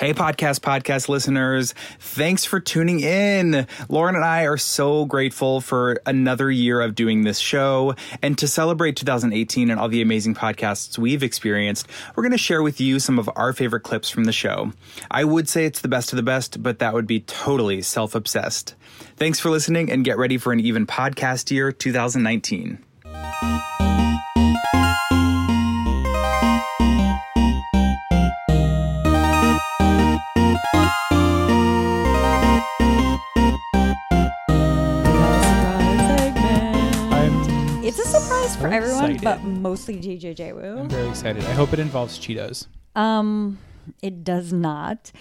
Hey, podcast, podcast listeners. Thanks for tuning in. Lauren and I are so grateful for another year of doing this show. And to celebrate 2018 and all the amazing podcasts we've experienced, we're going to share with you some of our favorite clips from the show. I would say it's the best of the best, but that would be totally self obsessed. Thanks for listening and get ready for an even podcast year 2019. It's a surprise for so everyone, excited. but mostly DJ I'm very excited. I hope it involves Cheetos. Um, it does not.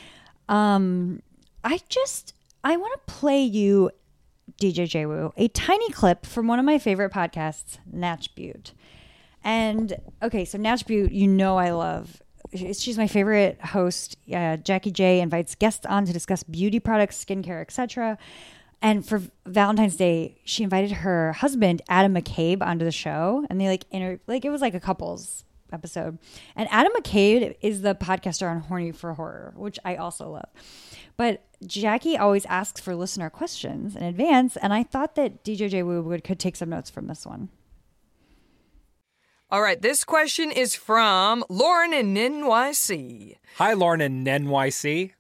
Um, I just I want to play you, DJ Woo, a tiny clip from one of my favorite podcasts, Natch Beaut. And okay, so Natch Beaut, you know I love. She's she's my favorite host. Uh, Jackie J invites guests on to discuss beauty products, skincare, etc. And for Valentine's Day, she invited her husband Adam McCabe onto the show, and they like inter like it was like a couples episode. And Adam McCabe is the podcaster on Horny for Horror, which I also love. But Jackie always asks for listener questions in advance, and I thought that DJ J would could take some notes from this one. All right, this question is from Lauren in NYC. Hi, Lauren in NYC.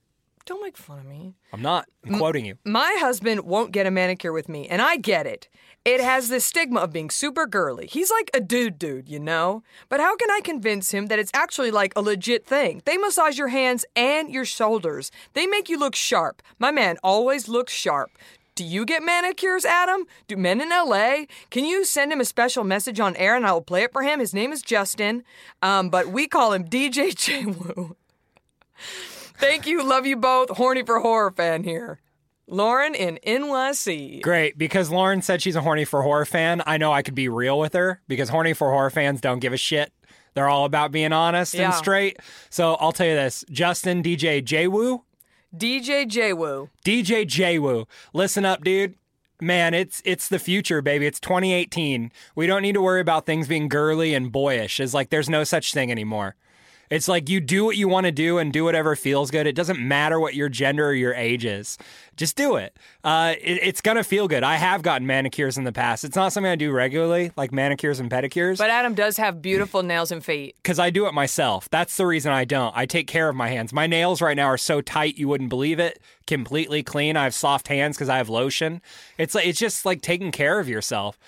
Don't make fun of me. I'm not. I'm quoting you. My husband won't get a manicure with me, and I get it. It has the stigma of being super girly. He's like a dude dude, you know? But how can I convince him that it's actually like a legit thing? They massage your hands and your shoulders. They make you look sharp. My man always looks sharp. Do you get manicures, Adam? Do men in LA? Can you send him a special message on air and I will play it for him? His name is Justin, um, but we call him DJ J Woo. Thank you. Love you both. Horny for horror fan here. Lauren in NYC. Great, because Lauren said she's a horny for horror fan. I know I could be real with her because horny for horror fans don't give a shit. They're all about being honest Yeah. and straight. So I'll tell you this Justin, DJ Jwoo, DJ J Woo. DJ Jwoo, listen up, dude. Man, it's it's the future, baby. It's 2018. We don't need to worry about things being girly and boyish. It's like there's no such thing anymore. It's like you do what you want to do and do whatever feels good. It doesn't matter what your gender or your age is. Just do it. Uh, it it's gonna feel good. I have gotten manicures in the past. It's not something I do regularly, like manicures and pedicures, But Adam does have beautiful nails and feet. because I do it myself. That's the reason I don't. I take care of my hands. My nails right now are so tight you wouldn't believe it. Completely clean. I have soft hands because I have lotion. It's like it's just like taking care of yourself.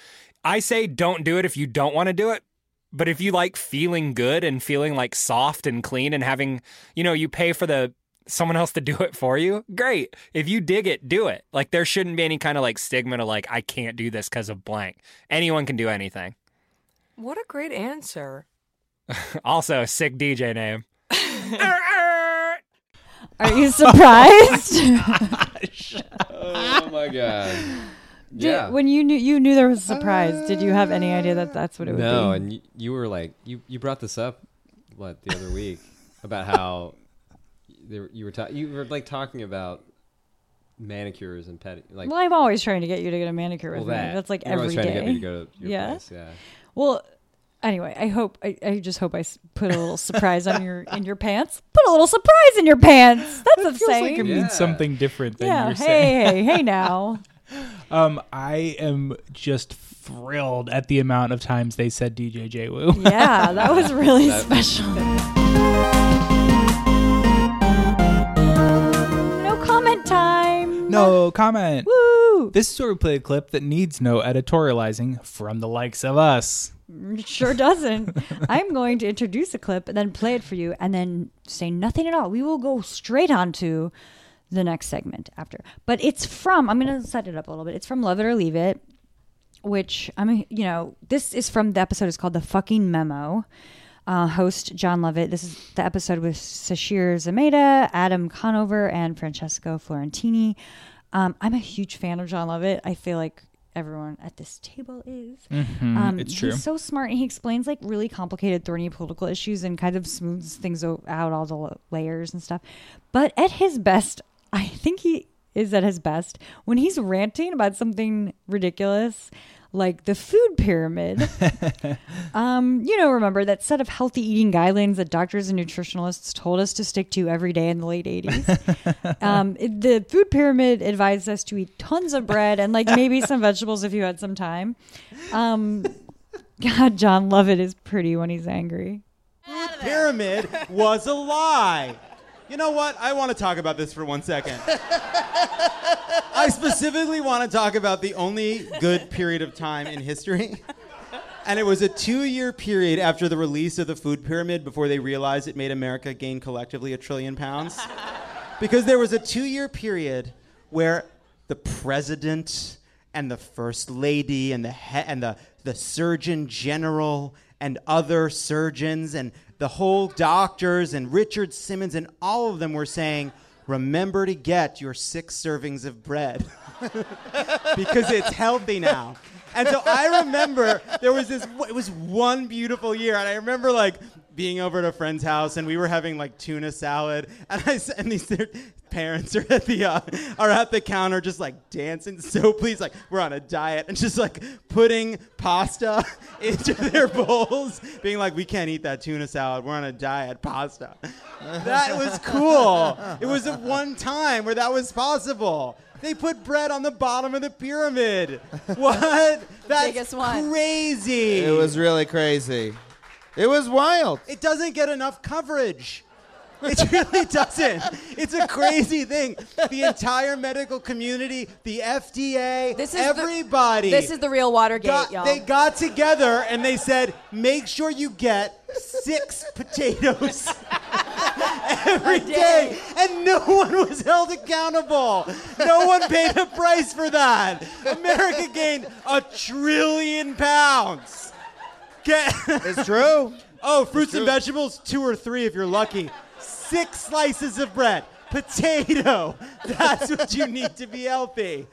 I say don't do it if you don't want to do it. But if you like feeling good and feeling like soft and clean and having, you know, you pay for the someone else to do it for you, great. If you dig it, do it. Like there shouldn't be any kind of like stigma to like I can't do this because of blank. Anyone can do anything. What a great answer. Also, sick DJ name. Are you surprised? Oh my god. Did- Yeah. when you knew you knew there was a surprise, did you have any idea that that's what it would no, be? and you, you were like you you brought this up what the other week about how there, you were ta- you were like talking about manicures and pedi like well, I'm always trying to get you to get a manicure with well, me. That's like every day. were always to to go to your Yeah? place. Yeah. Well, anyway, I hope I, I just hope I put a little surprise on your in your pants. Put a little surprise in your pants. That's a Feels like saying. it Yeah. means something different than yeah. you're Hey, saying. hey, hey! Now, Um, I am just thrilled at the amount of times they said DJ J Woo. yeah, that was really That- special. No comment time. No comment. Woo! This is where we play a clip that needs no editorializing from the likes of us. Sure doesn't. I'm going to introduce a clip and then play it for you and then say nothing at all. We will go straight on to the next segment after. But it's from, I'm going to set it up a little bit. It's from Love It or Leave It, which I mean, you know, this is from the episode is called The Fucking Memo. Uh, host Jon Lovett. This is the episode with Sasheer Zamata, Adam Conover, and Francesca Fiorentini. Um, I'm a huge fan of Jon Lovett. I feel like everyone at this table is. Mhm, Um, it's true. He's so smart, and he explains like really complicated, thorny political issues, and kind of smooths things out, all the layers and stuff. But at his best, I think he is at his best when he's ranting about something ridiculous. like the food pyramid. um, you know, remember that set of healthy eating guidelines that doctors and nutritionalists told us to stick to every day in the late 80s. um, it- the food pyramid advised us to eat tons of bread and like maybe some vegetables if you had some time. Um, God, Jon Lovett is pretty when he's angry. pyramid was a lie. You know what? I want to talk about this for one second. I specifically want to talk about the only good period of time in history. And it was a two year period after the release of the food pyramid before they realized it made America gain collectively a trillion pounds. Because there was a two year period where the president and the first lady and the, he- and the, the surgeon general and other surgeons and the whole doctors and Richard Simmons and all of them were saying, remember to get your six servings of bread because it's healthy now. And so I remember there was this, it was one beautiful year. And I remember like being over at a friend's house and we were having like tuna salad. And, I and these their parents are at the, uh, are at the counter just like dancing. So please, like we're on a diet and just like putting pasta into their bowls, being like, we can't eat that tuna salad. We're on a diet, pasta. That was cool. It was a one time where that was possible. They put bread on the bottom of the pyramid. What? That's biggest one. crazy. It was really crazy. It was wild. It doesn't get enough coverage. It really doesn't. It's a crazy thing. The entire medical community, the FDA, This is the- everybody. This is the real Watergate, got, y'all. they got together and they said, make sure you get six potatoes every day. And no one was held accountable. No one paid a price for that. America gained a trillion pounds. It's true. Oh, fruits and vegetables, two or three if you're lucky. Six slices of bread, potato. That's what you need to be healthy.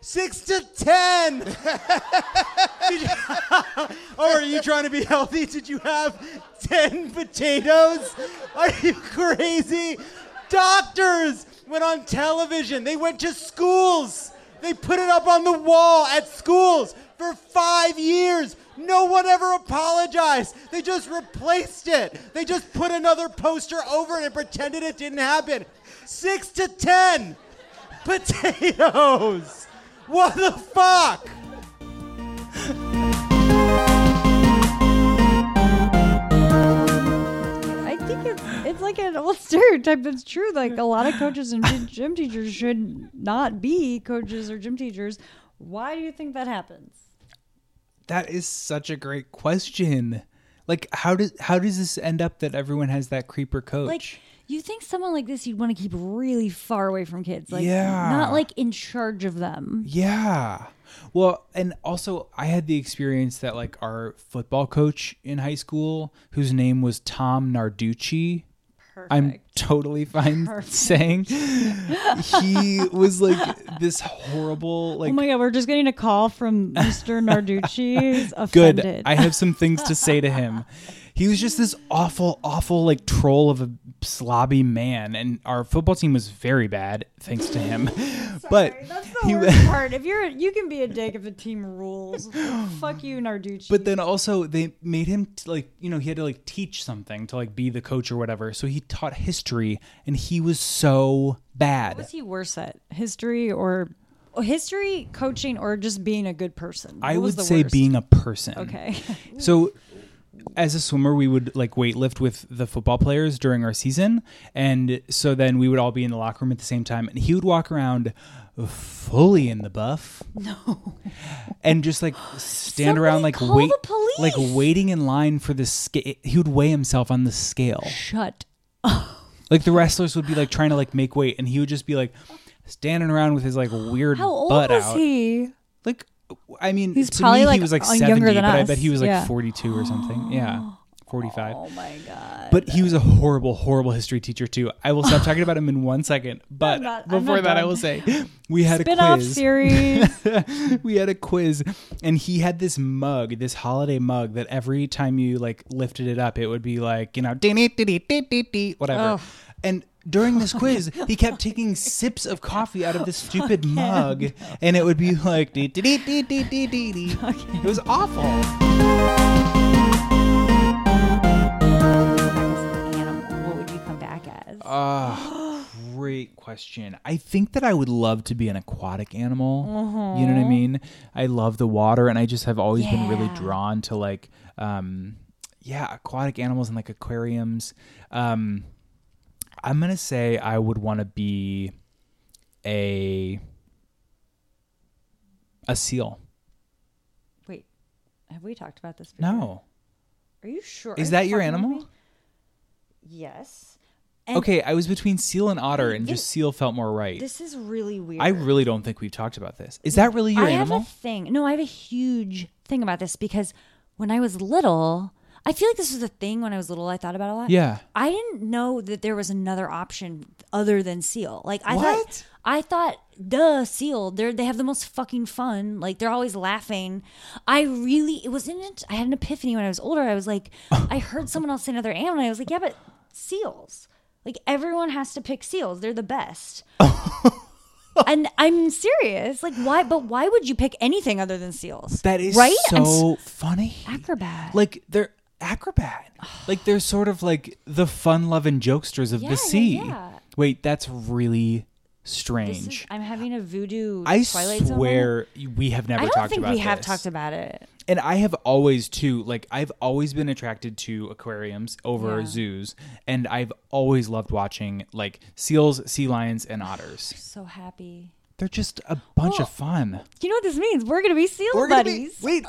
Six to ten. Oh, are you trying to be healthy? Did you have ten potatoes? Are you crazy? Doctors went on television. They went to schools. They put it up on the wall at schools for five years. No one ever apologized. They just replaced it. They just put another poster over it and pretended it didn't happen. Six to ten potatoes. What the fuck? It's it's like an old stereotype that's true. Like a lot of coaches and gym- teachers should not be coaches or gym teachers. Why do you think that happens? That is such a great question. Like how does how does this end up that everyone has that creeper coach? Like you think someone like this you'd want to keep really far away from kids, like Yeah. not like in charge of them. Yeah. Well, and also I had the experience that like our football coach in high school, whose name was Tom Narducci. I'm totally fine saying he was like this horrible oh like oh my god, we're just getting a call from Mr. Narducci. Good. I have some things to say to him. He was just this awful, awful like troll of a slobby man, and our football team was very bad thanks to him. but That's the he worst part. If you're, you can be a dick if the team rules. Fuck you, Narducci. But then also they made him t- like you know he had to like teach something to like be the coach or whatever. So he taught history, and he was so bad. what's he worse at? History or oh, history, coaching, or just being a good person? I What was would say worst? being a person. okay. So as a swimmer, we would like weightlift with the football players during our season, and so then we would all be in the locker room at the same time, and he would walk around fully in the buff. No. And just like stand around like wait like waiting in line for the scale. He would weigh himself on the scale. Shut. Like the wrestlers would be like trying to like make weight, and he would just be like standing around with his like weird How old butt was out. he? Like, I mean, He's to probably, me, like, he was like younger seventy, but I bet he was like Yeah. forty-two or something. Yeah, forty-five. Oh my god. But he was a horrible, horrible history teacher too. I will stop talking about him in one second. But not- before that, I will say we had a Spin-off quiz. series. we had a quiz, and he had this mug, this holiday mug that every time you like lifted it up, it would be like you know, whatever. Ugh. And during this quiz, he kept taking sips of coffee out of this stupid Fucking mug, no. and it would be like dee dee dee dee dee dee dee. It was awful. What would you come back as? Uh, great question. I think that I would love to be an aquatic animal. Uh-huh. You know what I uh-huh. mean? I love the water, and I just have always yeah. been really drawn to like, um, yeah, aquatic animals and like aquariums. Um, I'm gonna say I would want to be a a seal. Wait, have we talked about this? Before? No, Are you sure? is Are that you your animal? Yes. And Okay, I was between seal and otter, and Yeah. just seal felt more right. This is really weird. I really don't think we've talked about this. Is that really your I animal? I have a thing. No, I have a huge thing about this because when I was little, I feel like this was a thing when I was little. I thought about a lot. Yeah. I didn't know that there was another option other than seal. Like I What? thought, I thought, duh, seal. They they have the most fucking fun. Like they're always laughing. I really, it wasn't. It, I had an epiphany when I was older. I was like, I heard someone else say another animal. And I was like, yeah, but seals. Like everyone has to pick seals. They're the best. and I'm serious. Like why? But why would you pick anything other than seals? That is right. I'm s- so funny. acrobat. Like they're acrobat. like they're sort of like the fun-loving jokesters of Yeah, the sea. yeah. Wait, that's really This is- strange. I'm having a voodoo. I Twilight Zone moment. swear we have never I don't talked think about we have this. talked about it. and I have always too like I've always been attracted to aquariums over Yeah. zoos and I've always loved watching like seals, sea lions and otters. So happy. They're just a bunch Well, of fun. You know what this means? We're gonna be seal We're gonna be- buddies. wait,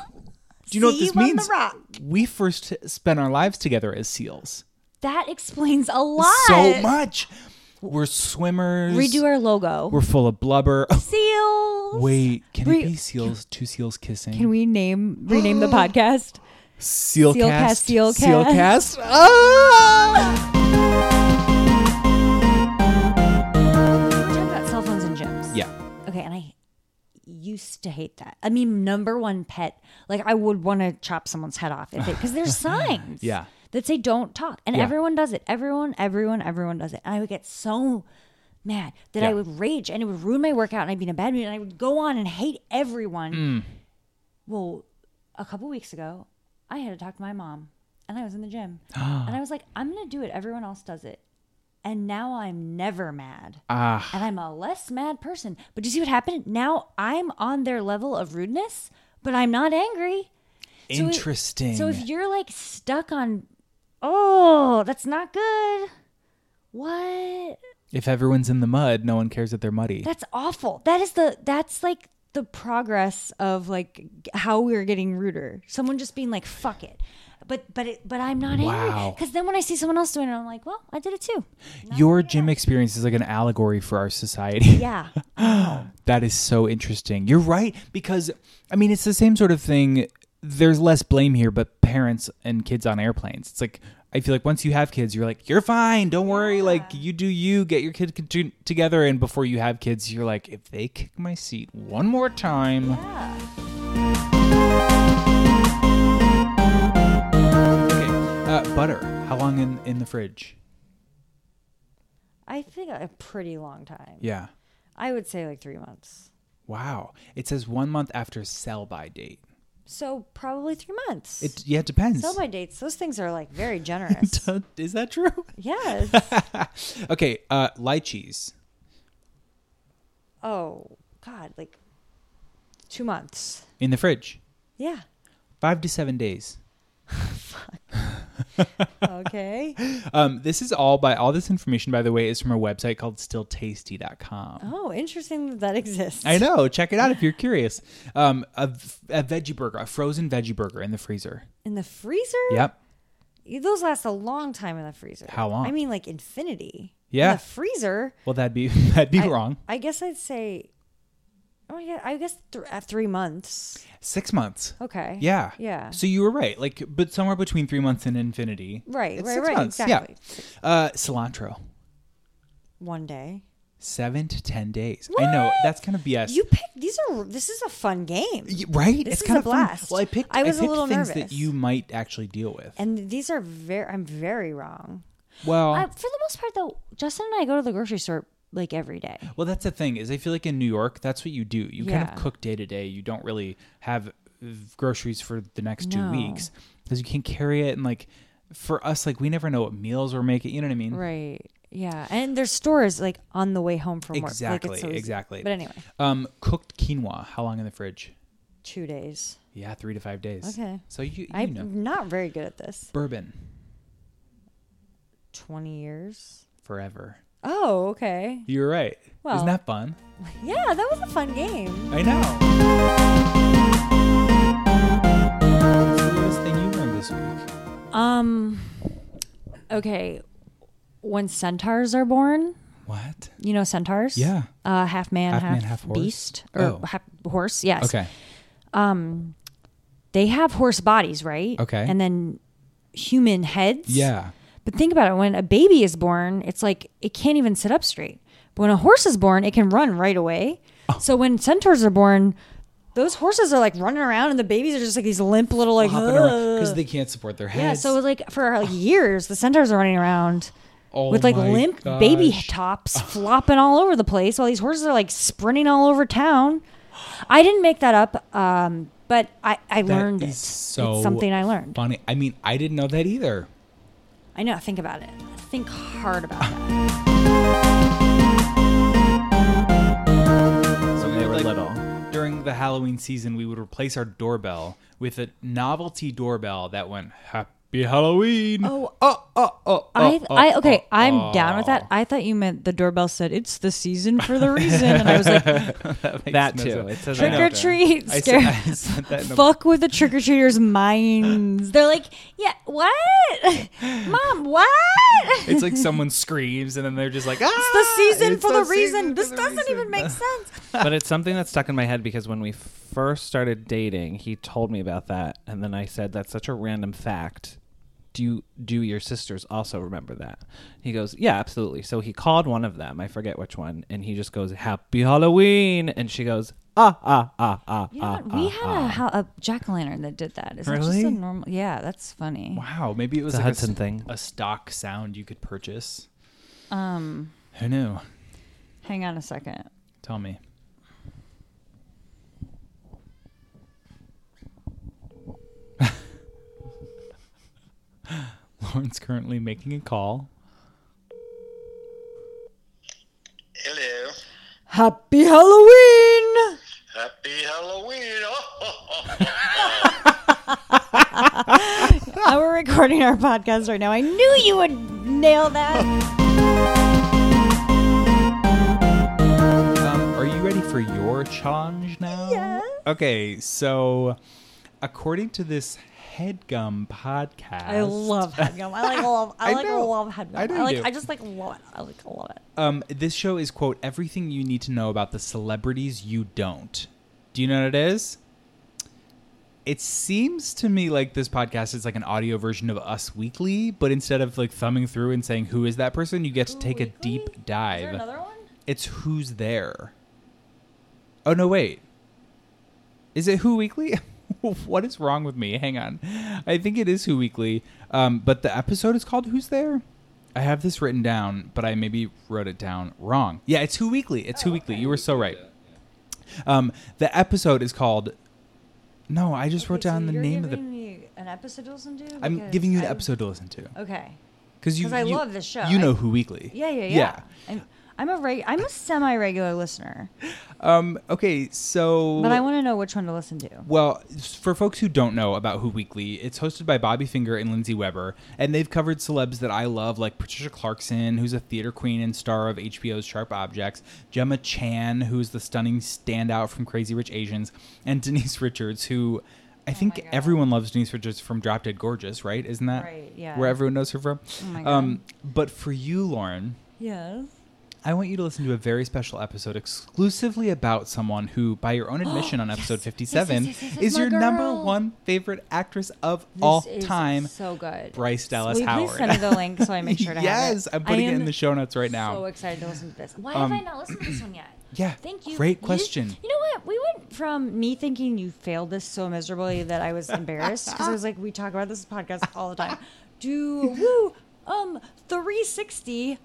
do you know what this you on the means? We first spent our lives together as seals. That explains a lot. So much. We're swimmers. Redo our logo. We're full of blubber. seals. Wait, can Re- it be seals? Two seals kissing. Can we name rename the podcast? Sealcast. Sealcast, Sealcast. Ah! Used to hate that. I mean, number one pet. Like I would want to chop someone's head off if because there's signs. Yeah. That say don't talk, and Yeah. everyone does it. Everyone, everyone, everyone does it. And I would get so mad that I would rage, and it would ruin my workout, and I'd be in a bad mood, and I would go on and hate everyone. Mm. Well, a couple weeks ago, I had to talk to my mom, and I was in the gym, and I was like, I'm gonna do it. Everyone else does it. And now I'm never mad Ah. and I'm a less mad person. But do you see what happened? Now I'm on their level of rudeness, but I'm not angry. So Interesting. So if you're like stuck on, oh, that's not good. What? If everyone's in the mud, no one cares that they're muddy. That's awful. That is the that's like the progress of like how we're getting ruder. Someone just being like, "Fuck it." But but it, but I'm not Wow. angry because then when I see someone else doing it, I'm like, well, I did it too. Your gym experience is like an allegory for our society. Yeah, uh-huh. That is so interesting. You're right because I mean it's the same sort of thing. There's less blame here, but parents and kids on airplanes. It's like I feel like once you have kids, you're like you're fine. Don't worry. Like you do you. Get your kid to- together, and before you have kids, you're like if they kick my seat one more time. Okay, uh, butter. How long in in the fridge? I think a pretty long time. Yeah. I would say like three months. Wow. It says one month after sell by date. So probably three months. It yeah, it depends. Sell by dates. Those things are like very generous. Is that true? yes. Okay, uh lychees. Oh God, like two months. In the fridge. Yeah. Five to seven days. Okay. Um, this is all by all this information, by the way, is from a website called stilltasty.com. oh, interesting that that exists. I know. Check it out if you're curious. Um, a, a veggie burger, a frozen veggie burger in the freezer. In the freezer. Yep. Those last a long time in the freezer. How long? I mean, like infinity. Yeah. In the freezer. Well, that'd be that'd be I, wrong. I guess I'd say. Oh my god! I guess th- at three months. Six months. Okay. Yeah. Yeah. So you were right. Like, but somewhere between three months and infinity. Right. It's right. right. months. Exactly. Yeah. Uh, cilantro. One day. Seven to ten days. I know that's kind of BS. You pick. These are. This is a fun game. Right? This it's kind a of fun. blast. Well, I picked. I was a picked little things nervous. that you might actually deal with. And these are very. I'm very wrong. Well, I, for the most part, though, Justin and I go to the grocery store like every day. Well, that's the thing is I feel like in New York, that's what you do. You kind of cook day to day. You don't really have uh, groceries for the next two weeks because you can't carry it. And like for us, like we never know what meals we're making. You know what I mean? Right. Yeah. And there's stores like on the way home from work. Exactly. Like, exactly. But anyway, um, cooked quinoa. How long in the fridge? two days. Yeah, three to five days. Okay. So you, you I'm know not very good at this. bourbon 20 years. forever. Oh, okay. You're right. Well- Isn't that fun? Yeah, that was a fun game. I know. What's the weirdest thing you learned this week? Um, okay. When centaurs are born, What? you know centaurs? Yeah. Uh, half man, Half half, man, half horse? beast, or Oh. half horse. Yes. Okay. Um, they have horse bodies, right? Okay. And then human heads. Yeah. But think about it. When a baby is born, it's like it can't even sit up straight. But when a horse is born, it can run right away. Oh. So when centaurs are born, those horses are like running around, and the babies are just like these limp little like. because they can't support their heads. yeah. So like for like years, the centaurs are running around Oh with like limp baby tops flopping all over the place while these horses are like sprinting all over town. I didn't make that up, um, but I, I That learned it. so it's something I learned. Funny. I mean, I didn't know that either. I know. Think about it. Think hard about that. So they were like, little. During the Halloween season, we would replace our doorbell with a novelty doorbell that went "Happy Halloween." Oh, oh, oh, oh. I, oh, I, okay, oh, I'm down with that. oh. I thought you meant the doorbell said it's the season for the reason, and I was like, That, makes That no too. sense. It says trick that or out there. treat, I scare, said, I said that in a- fuck with the trick or treaters' minds. They're like, yeah, what, mom, what? It's like someone screams and then they're just like, ah! It's the season It's for the, the reason. This the doesn't reason. even make sense. but it's something that's stuck in my head because when we first started dating, he told me about that, and then I said, "That's such a random fact." Do you, do your sisters also remember that? He goes, "Yeah, absolutely." So he called one of them, I forget which one, and he just goes, "Happy Halloween," and she goes, "Ah ah ah ah You know ah." what? We ah, had ah." a, how- a jack o' lantern that did that. Is that just Really? a normal? Yeah, that's funny. Wow, maybe it was It's a Hudson s- thing. a stock sound you could purchase. Um, Who knew? hang on a second. Tell me. Lauren's currently making a call. Hello. Happy Halloween! Happy Halloween. Uh, we're recording our podcast right now. I knew you would nail that. Um, are you ready for your challenge now? Yeah. Okay, so according to this headgum podcast, I love headgum. I like love. I, I like know. love headgum. I you like. do. I just like love it. I like love it. Um, this show is quote everything you need to know about the celebrities you don't. Do you know what it is? It seems to me like this podcast is like an audio version of Us Weekly, but instead of like thumbing through and saying who is that person, you get to take a deep dive. Another one? It's who's there. Oh no, wait. Is it Who Weekly? what is wrong with me? Hang on. I think it is Who Weekly. Um, but the episode is called Who's There? I have this written down, but I maybe wrote it down wrong. Yeah, it's Who Weekly. It's Who Weekly. You were so right. Um, the episode is called. No, I just wrote Okay, so down the you're name of the. me an episode to listen to. I'm giving you an I- episode to listen to Okay. because you. 'Cause I you- love this show. You know I- Who Weekly. Yeah, yeah, yeah. Yeah. I'm, a reg- I'm a semi-regular listener, Um. Okay. So. but I want to know which one to listen to. Well, for folks who don't know about Who Weekly, it's hosted by Bobby Finger and Lindsey Weber, and they've covered celebs that I love, like Patricia Clarkson, who's a theater queen and star of HBO's Sharp Objects, Gemma Chan, who's the stunning standout from Crazy Rich Asians, and Denise Richards, who I think God. everyone loves Denise Richards from Drop Dead Gorgeous, right? Isn't that Right, yeah. where everyone knows her from? Oh my God. Um, but for you, Lauren, Yes. I want you to listen to a very special episode exclusively about someone who, by your own admission on episode 57, yes, yes, yes, is your number one favorite actress of This all time, So good. Bryce Dallas Howard. Please send me the link so I make sure to have it. yes, I'm putting it in the show notes right now. So excited to listen to this. Why Um, have I not listened to this one yet? yeah, Thank you. Great You- question. You, know what? We went from me thinking you failed this so miserably that I was embarrassed because I was like, we talk about this podcast all the time. Do woo um 360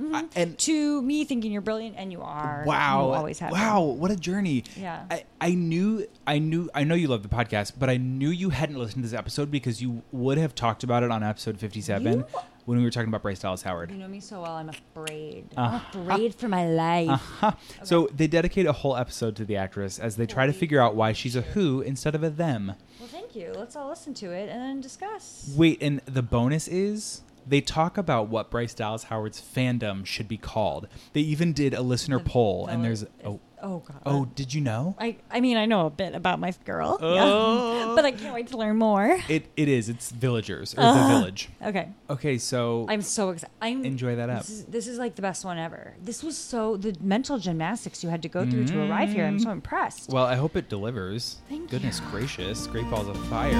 mhm, and- to me thinking you're brilliant and you are. Wow. You always have. Wow, what a journey. Yeah. I, I knew I knew I know you love the podcast, but I knew you hadn't listened to this episode because you would have talked about it on episode 57 You- when we were talking about Bryce Dallas Howard. You know me so well. I'm afraid. Uh-huh. I'm afraid for my life. Uh-huh. So they dedicate a whole episode to the actress as they try to figure out why she's a who instead of a them. Well, thank you. Let's all listen to it and then discuss. Wait, and the bonus is they talk about what Bryce Dallas Howard's fandom should be called. They even did a listener poll, and there's oh Oh God. oh did you know? I, I mean, I know a bit about my girl, Oh. yeah. but I can't wait to learn more. It it is. It's villagers or Uh, the village. Okay. Okay, so I'm so excited. I'm Enjoy that up. This is, this is like the best one ever. This was so the mental gymnastics you had to go through to arrive here. I'm so impressed. Well, I hope it delivers. Thank Goodness you. gracious, Great Balls of Fire.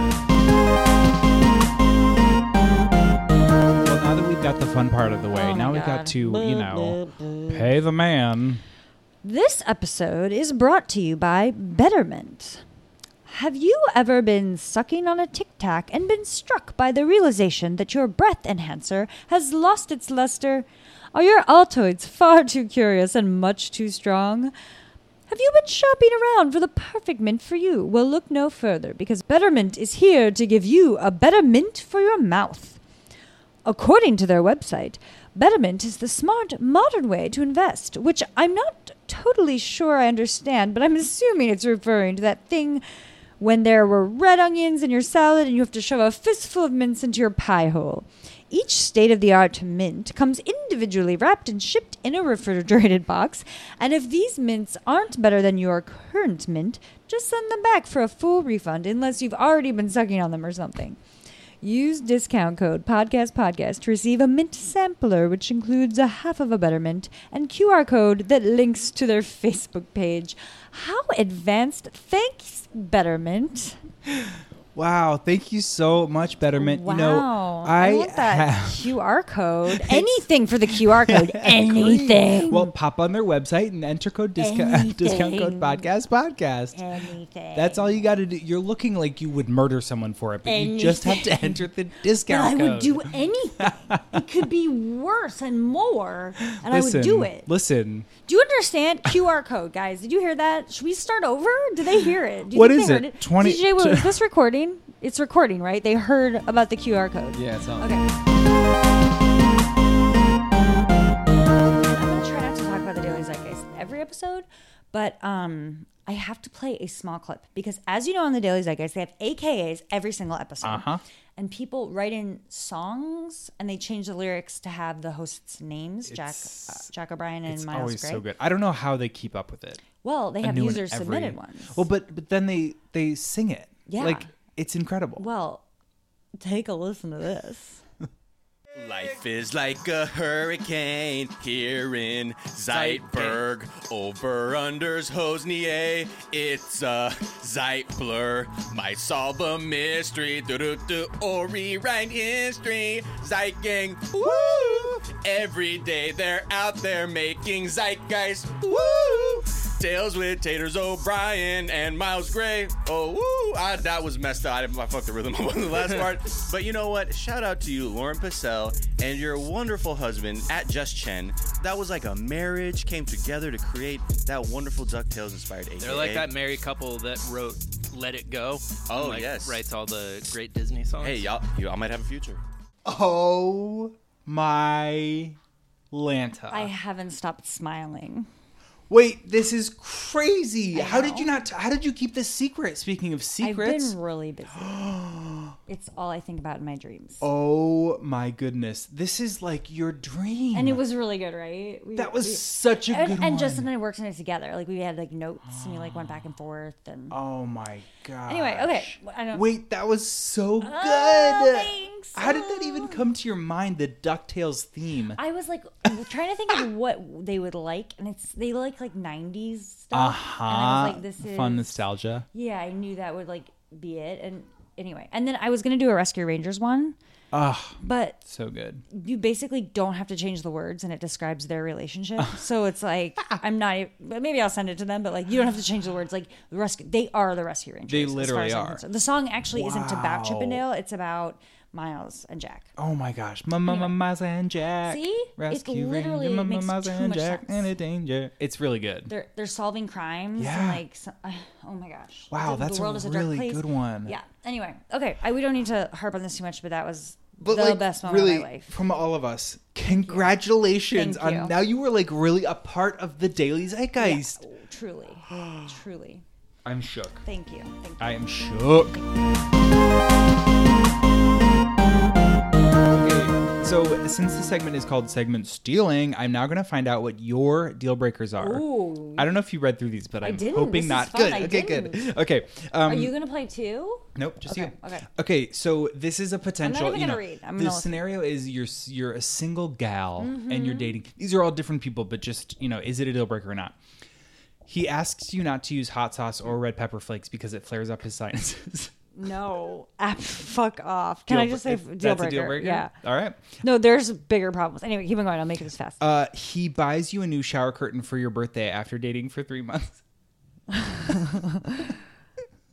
Well, now that we've got the fun part of the way, Oh now we've got to, you know, pay the man. This episode is brought to you by Betterment. Have you ever been sucking on a tic tac and been struck by the realization that your breath enhancer has lost its luster? Are your Altoids far too curious and much too strong? Have you been shopping around for the perfect mint for you? Well, look no further because Betterment is here to give you a better mint for your mouth. According to their website, Betterment is the smart, modern way to invest, which I'm not totally sure I understand, but I'm assuming it's referring to that thing when there were red onions in your salad and you have to shove a fistful of mints into your pie hole. Each state of the art mint comes individually wrapped and shipped in a refrigerated box, and if these mints aren't better than your current mint, just send them back for a full refund unless you've already been sucking on them or something. Use discount code podcast podcast to receive a mint sampler, which includes a half of a betterment and QR code that links to their Facebook page. How advanced! Thanks, Betterment. Wow, thank you so much, Betterment. Wow, You know, I, want that have- QR code. Anything for the QR code. Anything. Well, pop on their website and enter code discount discount code podcast podcast. Anything. That's all you got to do. You're looking like you would murder someone for it, but you just have to enter the But discount I would do anything. it could be worse and more, and I would do it. Listen, Do you understand QR code, guys? Did you hear that? Should we start over? Did they hear it? Do you What is it? 20 DJ, was this recording? It's recording, right? They heard about the QR code. Yeah, it's on. Okay. I'm gonna try not to talk about the Daily Zeitgeist every episode, but um, I have to play a small clip because, as you know, on the Daily Zeitgeist, they have AKAs every single episode. Uh-huh. And people write in songs, and they change the lyrics to have the hosts' names, Jack, uh, Jack O'Brien and it's Miles always Gray. so good. I don't know how they keep up with it. Well, they A have new one user every- submitted ones. Well, but but then they they sing it. Yeah. like it's incredible. Well, take a listen to this. Life is like a hurricane here in Zeitberg. Over unders Hosnier. It's a Zeit blur. Might solve a mystery. Do do do or rewrite history. Zeit gang. Woo! Every day they're out there making zeitgeist. Woo! Tales with Taters O'Brien and Miles Gray. Oh, woo! I, that was messed up. I, I fucked the rhythm on the last part. But you know what? Shout out to you, Lauren Purcell, and your wonderful husband at Just Chen. That was like a marriage came together to create that wonderful DuckTales inspired AKA. They're like that married couple that wrote "Let It Go." Oh, and, like, yes. writes all the great Disney songs. Hey, y'all, y'all might have a future. Oh my Lanta. I haven't stopped smiling. Wait, this is crazy. How did you not? how did you keep this secret? Speaking of secrets, I've been really busy. it's all I think about in my dreams. oh my goodness, this is like your dream. And it was really good, right? We- That was we- such a and, good And one. Justin and I worked on it together. Like we had like notes and we like went back and forth and. Oh my god. Anyway, okay. I don't. Wait, that was so oh, good. Oh, thanks. How did that even come to your mind? The Ducktales theme. I was like trying to think of what they would like, and it's they like like '90s stuff. Uh huh. And I was like, this is Fun nostalgia. Yeah, I knew that would like be it. And anyway, and then I was gonna do a Rescue Rangers one, Ah, but so good. you basically don't have to change the words and it describes their relationship. so it's like I'm not but maybe I'll send it to them, but like you don't have to change the words. Like the rescue they are the rescue rangers. They literally are. The song actually isn't about Wow. Chip 'n Dale, it's about Miles and Jack. Oh my gosh, Mama, Anyway. Miles and Jack. See? It literally Ranger, makes Miles too and much Jack sense. in a danger. It's really good. They're they're solving crimes. Yeah. And like, so, oh my gosh. Wow, The- that's the a world is a dark really place. good one. Yeah. Anyway, okay. I, we don't need to harp on this too much, but that was But the like, best moment really, of my life. from all of us, congratulations Thank you. on now you were like really a part of the daily zeitgeist. Oh, truly, truly. I'm shook. Thank you. Thank you. I am shook. So since the segment is called segment stealing, I'm now going to find out what your deal breakers are. Ooh. I don't know if you read through these, but I I'm hoping This not. Good. I okay, didn't. good. Okay. Um, Are you gonna play too? Nope, just Okay, you. okay. Okay, so this is a potential. I'm not even you gonna know, read. I'm the gonna scenario is you're you're a single gal and you're Mhm. dating. These are all different people, but just you know, is it a deal breaker or not? He asks you not to use hot sauce or red pepper flakes because it flares up his sinuses. No. Ah, fuck off. Can Deal I just say deal that's a breaker? deal breaker? Yeah. All right. No, there's bigger problems. Anyway, keep on going. I'll make this fast. Uh, he buys you a new shower curtain for your birthday after dating for three months.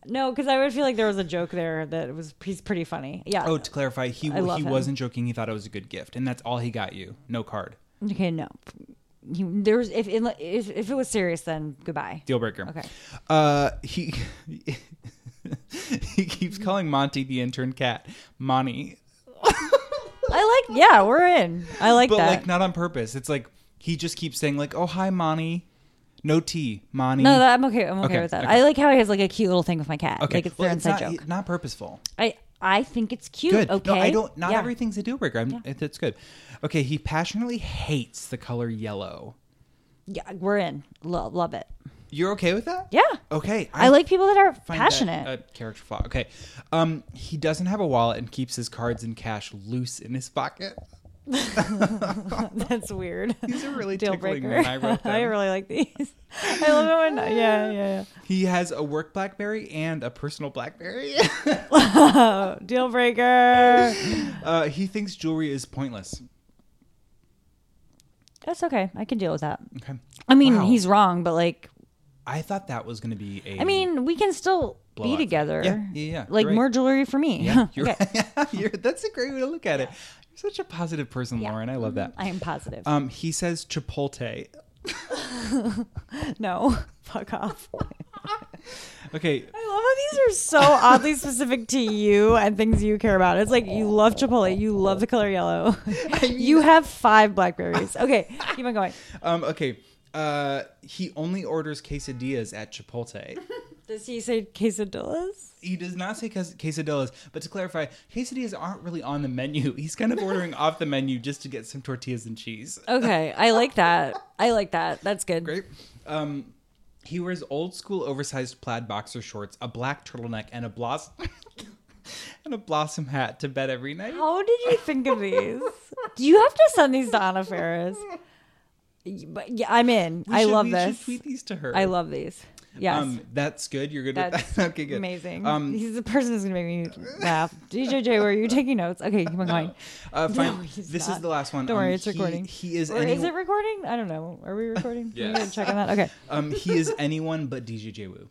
No, because I would feel like there was a joke there that was he's pretty funny. Yeah. Oh, to clarify, he he him. wasn't joking. He thought it was a good gift, and that's all he got you. No card. Okay, no. He, there was if, if if it was serious, then goodbye. Deal breaker. Okay. Uh, he he keeps calling Monty the intern cat Monty, I like. Yeah, we're in. I like but that. like not on purpose. It's like he just keeps saying like, "Oh hi, Monty." No tea, Monty. no, that, I'm okay. I'm okay, with that. okay. I like how he has like a cute little thing with my cat. Okay, Like it's well, their it's inside not, joke. not purposeful. I I think it's cute. Good. Okay. No, I don't. Not Yeah. everything's a deal breaker. I'm, it, it's good. Okay, he passionately hates the color yellow. Yeah, we're in. Lo- love it. You're okay with that? Yeah. Okay. I, like people that are find that passionate. a character flaw. Okay. Um, he doesn't have a wallet and keeps his cards and cash loose in his pocket. That's weird. These are really deal tickling breaker. when I wrote I really like these. I love it when yeah yeah yeah. He has a work BlackBerry and a personal BlackBerry. Deal breaker. uh, he thinks jewelry is pointless. That's okay. I can deal with that. Okay. I mean, Wow. he's wrong, but like, I thought that was going to be a. I mean, we can still be together. Yeah, yeah, yeah. Like right. more jewelry for me. Yeah, you're, Okay. you're, that's a great way to look at it. You're such a positive person, Lauren. I love that. I am positive. Um, he says Chipotle. no, fuck off. Okay, I love how these are so oddly specific to you and things you care about. It's like you love Chipotle, you love the color yellow. you have five blackberries. Okay, keep on going. um, okay. Uh, he only orders quesadillas at Chipotle. Does he say quesadillas? He does not say ques- quesadillas, but to clarify, quesadillas aren't really on the menu. He's kind of ordering off the menu just to get some tortillas and cheese. Okay, I like that. I like that. That's good. Great. Um, he wears old school oversized plaid boxer shorts, a black turtleneck, and a blossom and a blossom hat to bed every night. How did you think of these? Do you have to send these to Anna Faris? But yeah, I'm in. We I should- love we should this. tweet these to her. I love these. Yes. Um, that's good. You're good That's with that. okay, good. amazing. Um, He's the person who's gonna make me laugh. DJJ, were you taking notes? Okay, keep on going. Uh, fine. No, this is the last one. Don't worry, Um, it's he- recording. He is. Or any- is it recording? I don't know. Are we recording? yeah. we check on that. Okay. Um, he is anyone but DJ J Woo.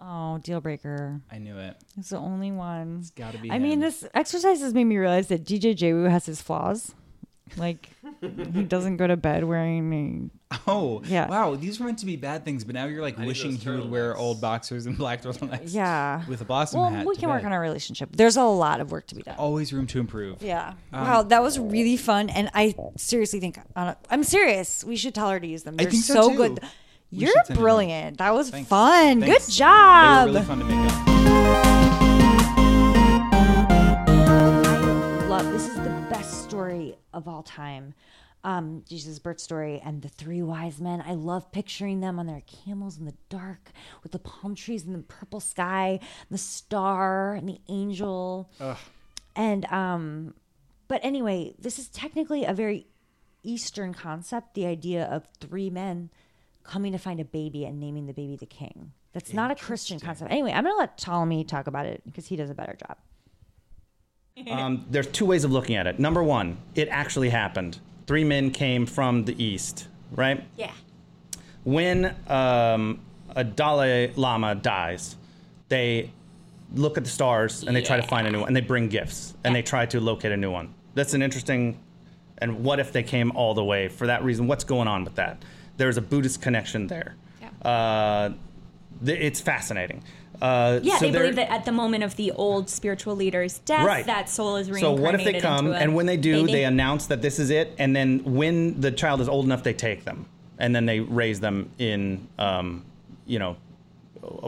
Oh, deal breaker. I knew it. It's the only one. It's got to be. I mean, this exercise has made me realize that DJ J-Woo has his flaws. Like, he doesn't go to bed wearing Oh, Yeah. Wow, these were meant to be bad things, but now you're like need wishing those he would wear old boxers and black turtlenecks. Yeah. With a blossom well, hat. we to can work bed. on our relationship. There's a lot of work to be done. Always room to improve. Yeah. Um, wow, that was really fun, and I seriously think Anna, I'm serious. We should tell her to use them. They're think so, too. good. We You're should send her brilliant. That was Thanks. fun. Thanks. Good job. They were really fun to make up. I love this is the best story of all time. Um jesus birth story and the three wise men. I love picturing them on their camels in the dark with the palm trees and the purple sky the star and the angel. Ugh. and um but anyway this is technically a very eastern concept the idea of three men coming to find a baby and naming the baby the king. That's not a christian concept. Anyway i'm gonna let ptolemy talk about it because he does a better job Um, there's two ways of looking at it. Number one, it actually happened. Three men came from the east, right? Yeah. When um, a Dalai Lama dies, they look at the stars and they try to find a new one and they bring gifts and they try to locate a new one. That's an interesting. And what if they came all the way for that reason? What's going on with that? There's a Buddhist connection there. Uh, th- it's fascinating. Uh, Yeah, so they believe that at the moment of the old spiritual leader's death, Right. that soul is reincarnated. So what if they come a and when they do, baby. they announce that this is it, and then when the child is old enough, they take them, and then they raise them in, um, you know,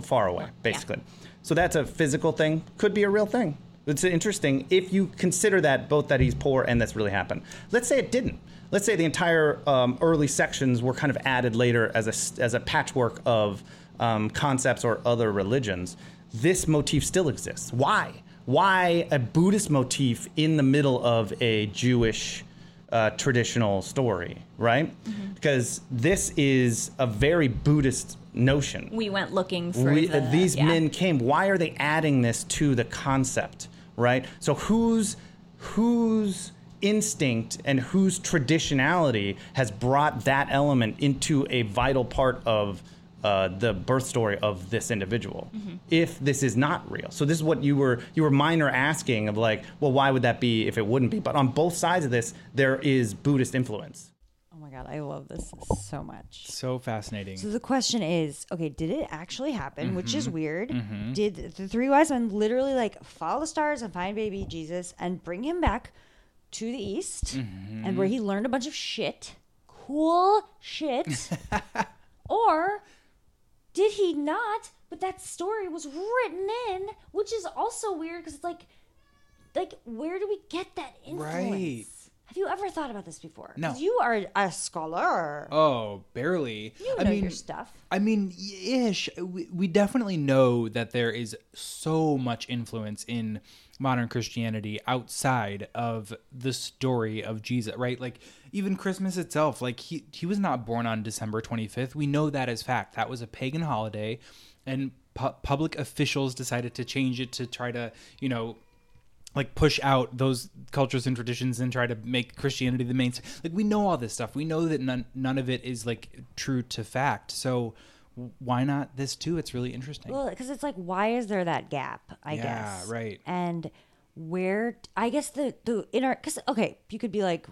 far away, basically. So that's a physical thing. Could be a real thing. It's interesting if you consider that both that he's poor and that's really happened. Let's say it didn't. Let's say the entire um, early sections were kind of added later as a as a patchwork of um, concepts or other religions. This motif still exists. Why? Why a Buddhist motif in the middle of a Jewish uh, traditional story, right? Because this is a very Buddhist notion. we went looking for We, the, these yeah. men came. Why are they adding this to the concept, right? So whose whose instinct and whose traditionality has brought that element into a vital part of uh, the birth story of this individual? Mm-hmm. If this is not real, so this is what you were you were minor asking of like, well, why would that be if it wouldn't be? But on both sides of this, there is Buddhist influence. Oh my god, I love this so much. So fascinating. So the question is, okay, did it actually happen? Which is Mhm. weird. Mhm. Did the three wise men literally like follow the stars and find baby Jesus and bring him back to the east and where he learned a bunch of shit, cool shit, or did he not? But that story was written in, which is also weird because it's like, like where do we get that influence? Right. Have you ever thought about this before? 'Cause No. You are a scholar. Oh, barely. You I know mean, your stuff. I mean, ish. We, we definitely know that there is so much influence in modern Christianity outside of the story of Jesus, right? Like even Christmas itself, like he he was not born on December 25th. We know that as fact. That was a pagan holiday and pu- public officials decided to change it to try to, you know, like push out those cultures and traditions and try to make Christianity the main. Like we know all this stuff. We know that none none of it is like true to fact. So why not this too? It's really interesting. Well, because it's like, why is there that gap? I Yeah, guess. Yeah. Right. And where I guess the the in our because okay, you could be like,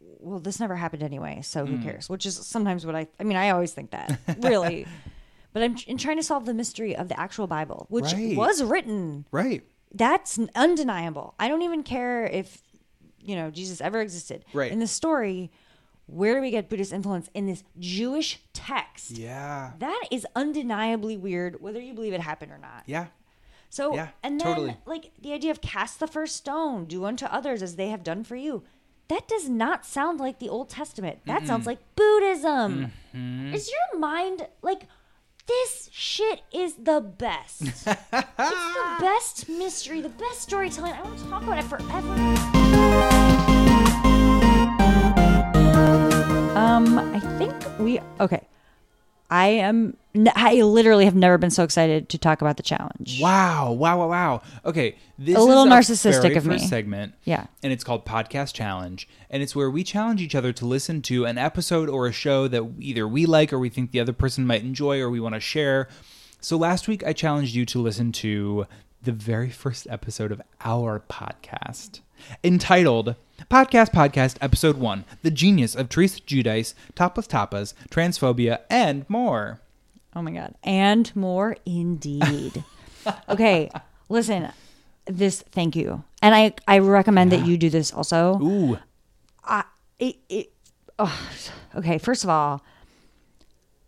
well, this never happened anyway, so who Mm. cares? Which is sometimes what I I mean, I always think that really, but I'm in trying to solve the mystery of the actual Bible, which Right. was written. Right. That's undeniable. I don't even care if you know Jesus ever existed. Right. In the story. Where do we get Buddhist influence in this Jewish text? Yeah. That is undeniably weird, whether you believe it happened or not. Yeah. So, Yeah, and then, totally. like, the idea of cast the first stone, do unto others as they have done for you. That does not sound like the Old Testament. That sounds Mm-mm. like Buddhism. Mhm. Is your mind like, this shit is the best? it's the best mystery, the best storytelling. I want to talk about it forever. Um, I think we okay. I am. I literally have never been so excited to talk about the challenge. Wow! Wow! Wow! Wow! Okay, this A little is narcissistic of me. segment. Yeah. and it's called Podcast Challenge, and it's where we challenge each other to listen to an episode or a show that either we like or we think the other person might enjoy or we want to share. So last week I challenged you to listen to the very first episode of our podcast, entitled Podcast Podcast Episode One: The Genius of Teresa Giudice, Topless Tapas, Transphobia, and more. Oh my god, and more indeed. okay, listen. This. Thank you, and I I recommend that you do this also. Ooh. I it, it oh, okay. First of all,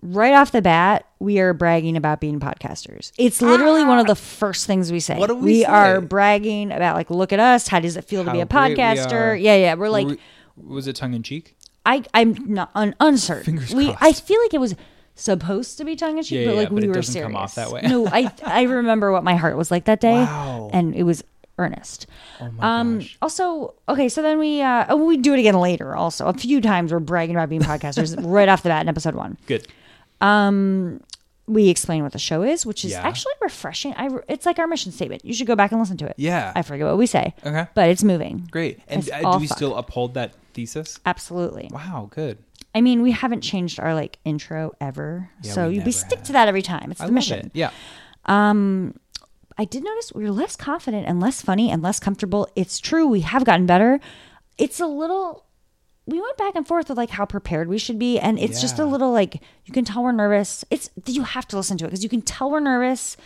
right off the bat, we are bragging about being podcasters. It's literally one of the first things we say. What do we say? are bragging about like, look at us. How does it feel to be How a great we podcaster? are. Yeah, yeah. We're like, was it tongue in cheek? I I'm not un, uncertain. Fingers we crossed. I feel like it was supposed to be tongue in cheek, Yeah, but yeah, like but we it were doesn't serious. come off that way. no, I I remember what my heart was like that day, Wow. and it was earnest. Oh my um. Also, okay. So then we uh oh, we do it again later. Also, a few times we're bragging about being podcasters right off the bat in episode one. Good. Um. We explain what the show is, which is Yeah. actually refreshing. I, it's like our mission statement. You should go back and listen to it. Yeah. I forget what we say. Okay. But it's moving. Great. And It's uh, all do we fuck. still uphold that thesis? Absolutely. Wow, good. I mean, we haven't changed our like intro ever, Yeah, so we you never stick to that every time. It's I the love mission. it. Yeah. Um, I did notice we were less confident and less funny and less comfortable. It's true, we have gotten better. It's a little we went back and forth with like how prepared we should be and it's just a little like you can tell we're nervous. It's you have to listen to it because you can tell we're nervous.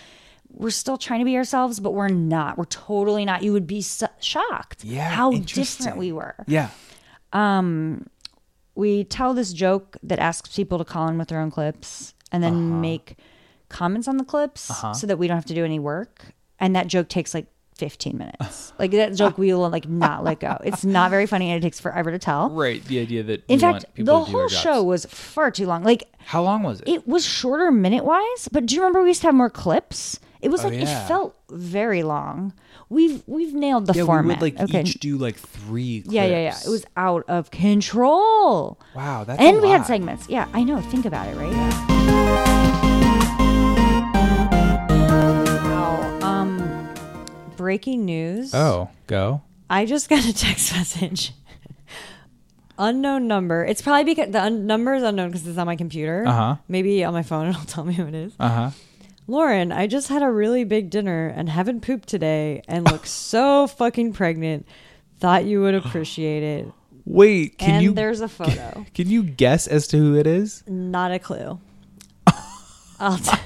We're still trying to be ourselves, but we're not. We're totally not. You would be so shocked Yeah, how different we were. Yeah. Um, we tell this joke that asks people to call in with their own clips and then make comments on the clips Uh-huh. so that we don't have to do any work. And that joke takes like 15 minutes. like that joke we will like not let go. It's not very funny and it takes forever to tell. Right. The idea that In fact, want people the whole show was far too long. Like How long was it? it was shorter minute wise, but do you remember we used to have more clips? It was Oh, like yeah. it felt very long. We've we've nailed the yeah, format. we would like okay. each do like three. Clips. Yeah, yeah, yeah. It was out of control. Wow, that's and we had segments. Yeah, I know. Think about it, right? Wow. Breaking news. Oh, go. I just got a text message. unknown number. It's probably because the un- number is unknown because it's on my computer. Uh-huh. Maybe on my phone it'll tell me who it is. Uh huh. Lauren, I just had a really big dinner and haven't pooped today and look so fucking pregnant. Thought you would appreciate it. Wait, can and you? there's a photo. Can you guess as to who it is? Not a clue. I'll t-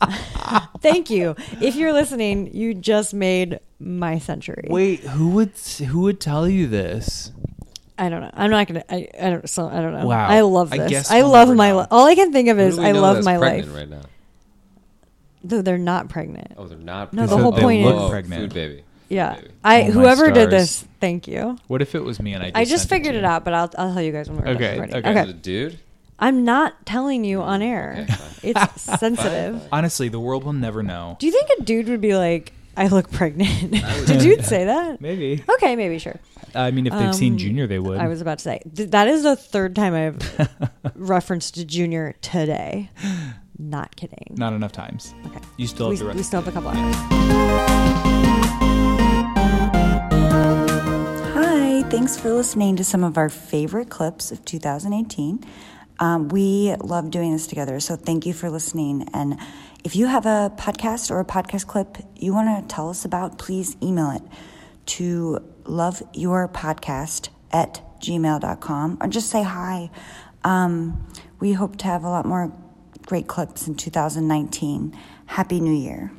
Thank you. If you're listening, you just made my century. Wait, who would who would tell you this? I don't know. I'm not gonna. I, I don't. So I don't know. Wow. I love I this. guess I, we'll love my. Li- all I can think of is I love that's my pregnant life. right now? Though they're not pregnant. Oh, they're not. No, the pregnant. whole Oh, point whoa, is pregnant. Food baby. Yeah. Food baby. I Oh, whoever did this, thank you. What if it was me and I? Just I just sent figured to it out, but I'll I'll tell you guys when we're done Okay, recording. okay. Is it a dude? I'm not telling you on air. It's sensitive. Honestly, the world will never know. Do you think a dude would be like, "I look pregnant"? Did dudes say that? Maybe. Okay, maybe sure. I mean, if they've seen Um, Junior, they would. I was about to say th- that is the third time I've referenced Junior today. Not kidding. Not enough times. Okay. You still we, have the rest. we still have a couple hours. Hi, thanks for listening to some of our favorite clips of 2018. Um, we love doing this together, so thank you for listening. And if you have a podcast or a podcast clip you want to tell us about, please email it to loveyourpodcast at gmail.com or just say hi. Um, we hope to have a lot more great clips in 2019. Happy New Year.